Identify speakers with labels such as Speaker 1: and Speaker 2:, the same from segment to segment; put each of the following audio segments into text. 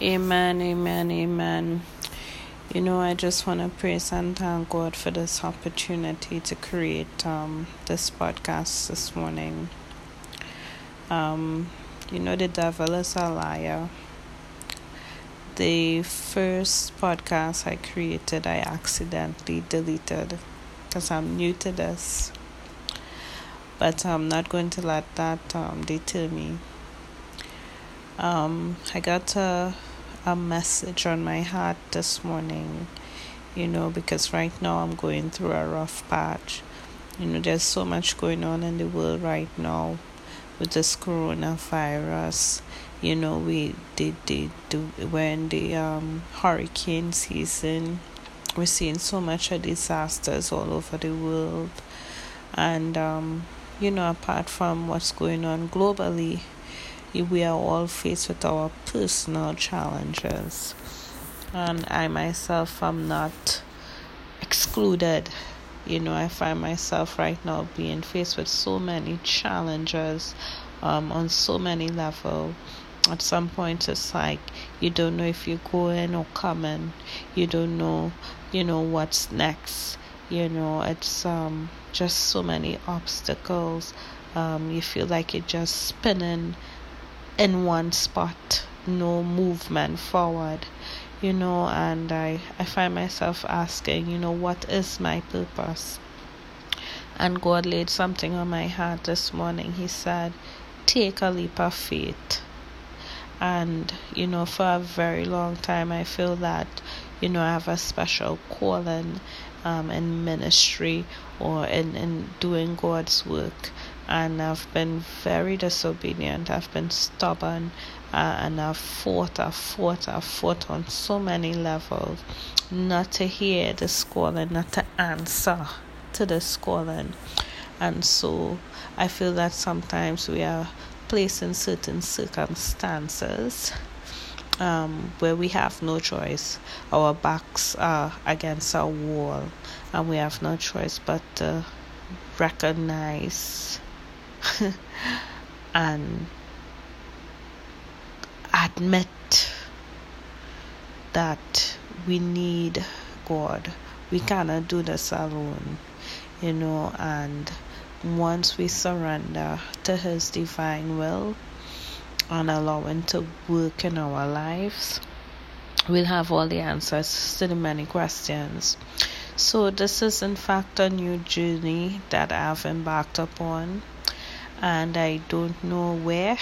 Speaker 1: Amen, amen, amen. You know, I just want to praise and thank God for this opportunity to create um, this podcast this morning. Um, you know, the devil is a liar. The first podcast I created, I accidentally deleted because I'm new to this. But I'm not going to let that um, deter me. Um, I got a, a message on my heart this morning, you know, because right now I'm going through a rough patch. You know, there's so much going on in the world right now with this coronavirus. You know, we did do we're the um, hurricane season. We're seeing so much of disasters all over the world, and um, you know, apart from what's going on globally, we are all faced with our personal challenges. And I myself am not excluded. You know, I find myself right now being faced with so many challenges um, on so many levels. At some point, it's like you don't know if you're going or coming. You don't know, you know, what's next. You know, it's um, just so many obstacles. Um, you feel like you're just spinning in one spot, no movement forward, you know, and I, I find myself asking, you know, what is my purpose? And God laid something on my heart this morning. He said, Take a leap of faith. And, you know, for a very long time, I feel that, you know, I have a special calling um, in ministry or in, in doing God's work and I've been very disobedient. I've been stubborn, uh, and I've fought, I've fought, I've fought on so many levels, not to hear the calling, not to answer to the calling, and so I feel that sometimes we are placed in certain circumstances. Um, where we have no choice, our backs are against our wall, and we have no choice but to recognize and um, admit that we need God. We cannot do this alone, you know, and once we surrender to His divine will and allow Him to work in our lives, we'll have all the answers to the many questions. So, this is in fact a new journey that I've embarked upon and I don't know where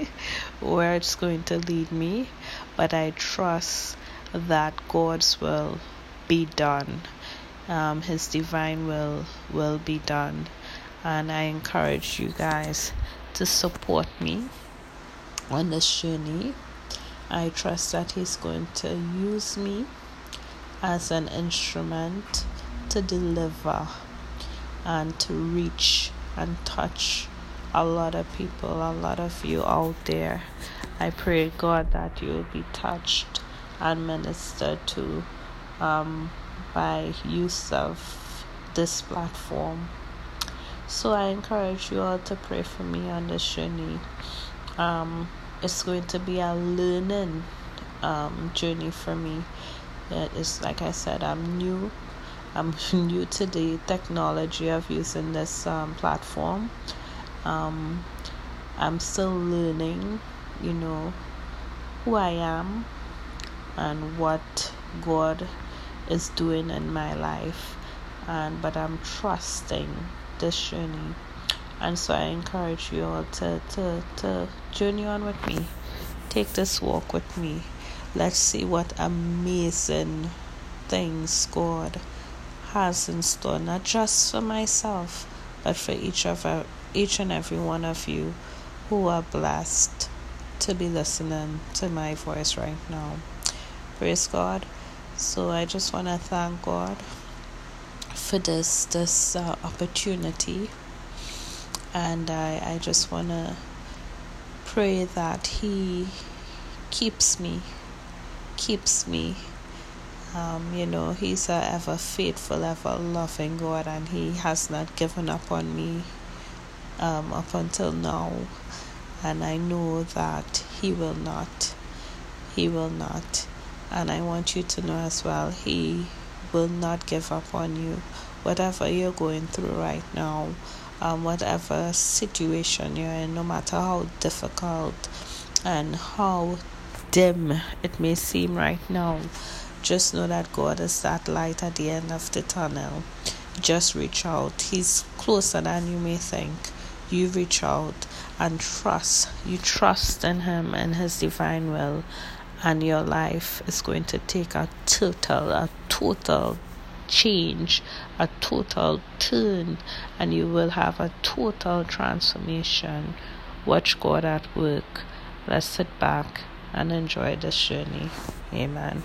Speaker 1: where it's going to lead me, but I trust that God's will be done. Um, his divine will will be done, and I encourage you guys to support me on this journey. I trust that He's going to use me as an instrument to deliver and to reach and touch a lot of people, a lot of you out there. I pray, God, that you will be touched and ministered to um, by use of this platform. So I encourage you all to pray for me on this journey. Um, it's going to be a learning um, journey for me. It's like I said, I'm new. I'm new to the technology of using this um, platform um, I'm still learning, you know, who I am and what God is doing in my life. And but I'm trusting this journey. And so I encourage you all to, to, to journey on with me. Take this walk with me. Let's see what amazing things God has in store, not just for myself, but for each of our, each and every one of you who are blessed to be listening to my voice right now. Praise God. So I just want to thank God for this this uh, opportunity, and I I just want to pray that He keeps me, keeps me. Um, you know, He's a ever faithful, ever loving God, and He has not given up on me um, up until now, and I know that He will not. He will not. And I want you to know as well, He will not give up on you. Whatever you're going through right now, um, whatever situation you're in, no matter how difficult and how dim it may seem right now, just know that God is that light at the end of the tunnel. Just reach out. He's closer than you may think. You reach out and trust. You trust in Him and His divine will, and your life is going to take a total, a total change, a total turn, and you will have a total transformation. Watch God at work. Let's sit back and enjoy this journey. Amen.